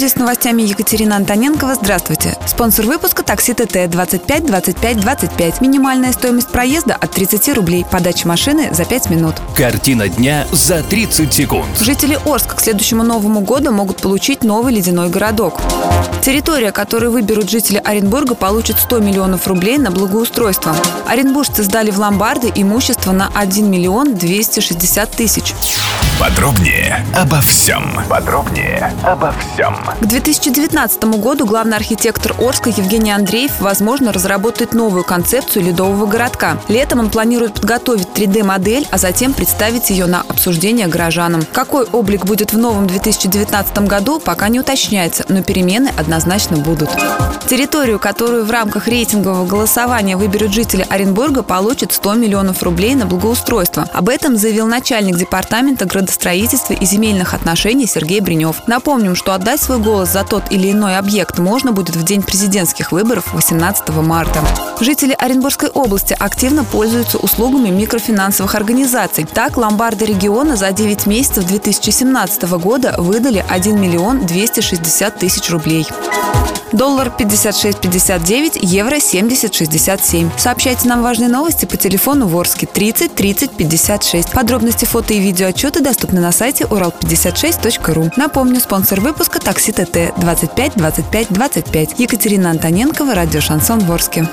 Студии с новостями Екатерина Антоненкова. Здравствуйте. Спонсор выпуска такси ТТ 25 25 25. Минимальная стоимость проезда от 30 рублей. Подача машины за 5 минут. Картина дня за 30 секунд. Жители Орска к следующему Новому году могут получить новый ледяной городок. Территория, которую выберут жители Оренбурга, получит 100 миллионов рублей на благоустройство. Оренбуржцы сдали в ломбарды имущество на 1 миллион 260 тысяч. Подробнее обо всем. Подробнее обо всем. К 2019 году главный архитектор Орска Евгений Андреев, возможно, разработает новую концепцию ледового городка. Летом он планирует подготовить 3D-модель, а затем представить ее на обсуждение горожанам. Какой облик будет в новом 2019 году, пока не уточняется, но перемены однозначно будут. Территорию, которую в рамках рейтингового голосования выберут жители Оренбурга, получит 100 миллионов рублей на благоустройство. Об этом заявил начальник департамента градостроительства и земельных отношений Сергей Бринев. Напомним, что отдать свой голос за тот или иной объект можно будет в день президентских выборов 18 марта. Жители Оренбургской области активно пользуются услугами микрофинансовых организаций. Так, ломбарды региона за 9 месяцев 2017 года выдали 1 миллион 260 тысяч рублей. Доллар 56.59, евро 70.67. Сообщайте нам важные новости по телефону Ворске 30 30 56. Подробности фото и видео отчеты доступны на сайте урал56.ру. Напомню, спонсор выпуска такси ТТ 25 25 25. Екатерина Антоненкова, радио Шансон Ворске.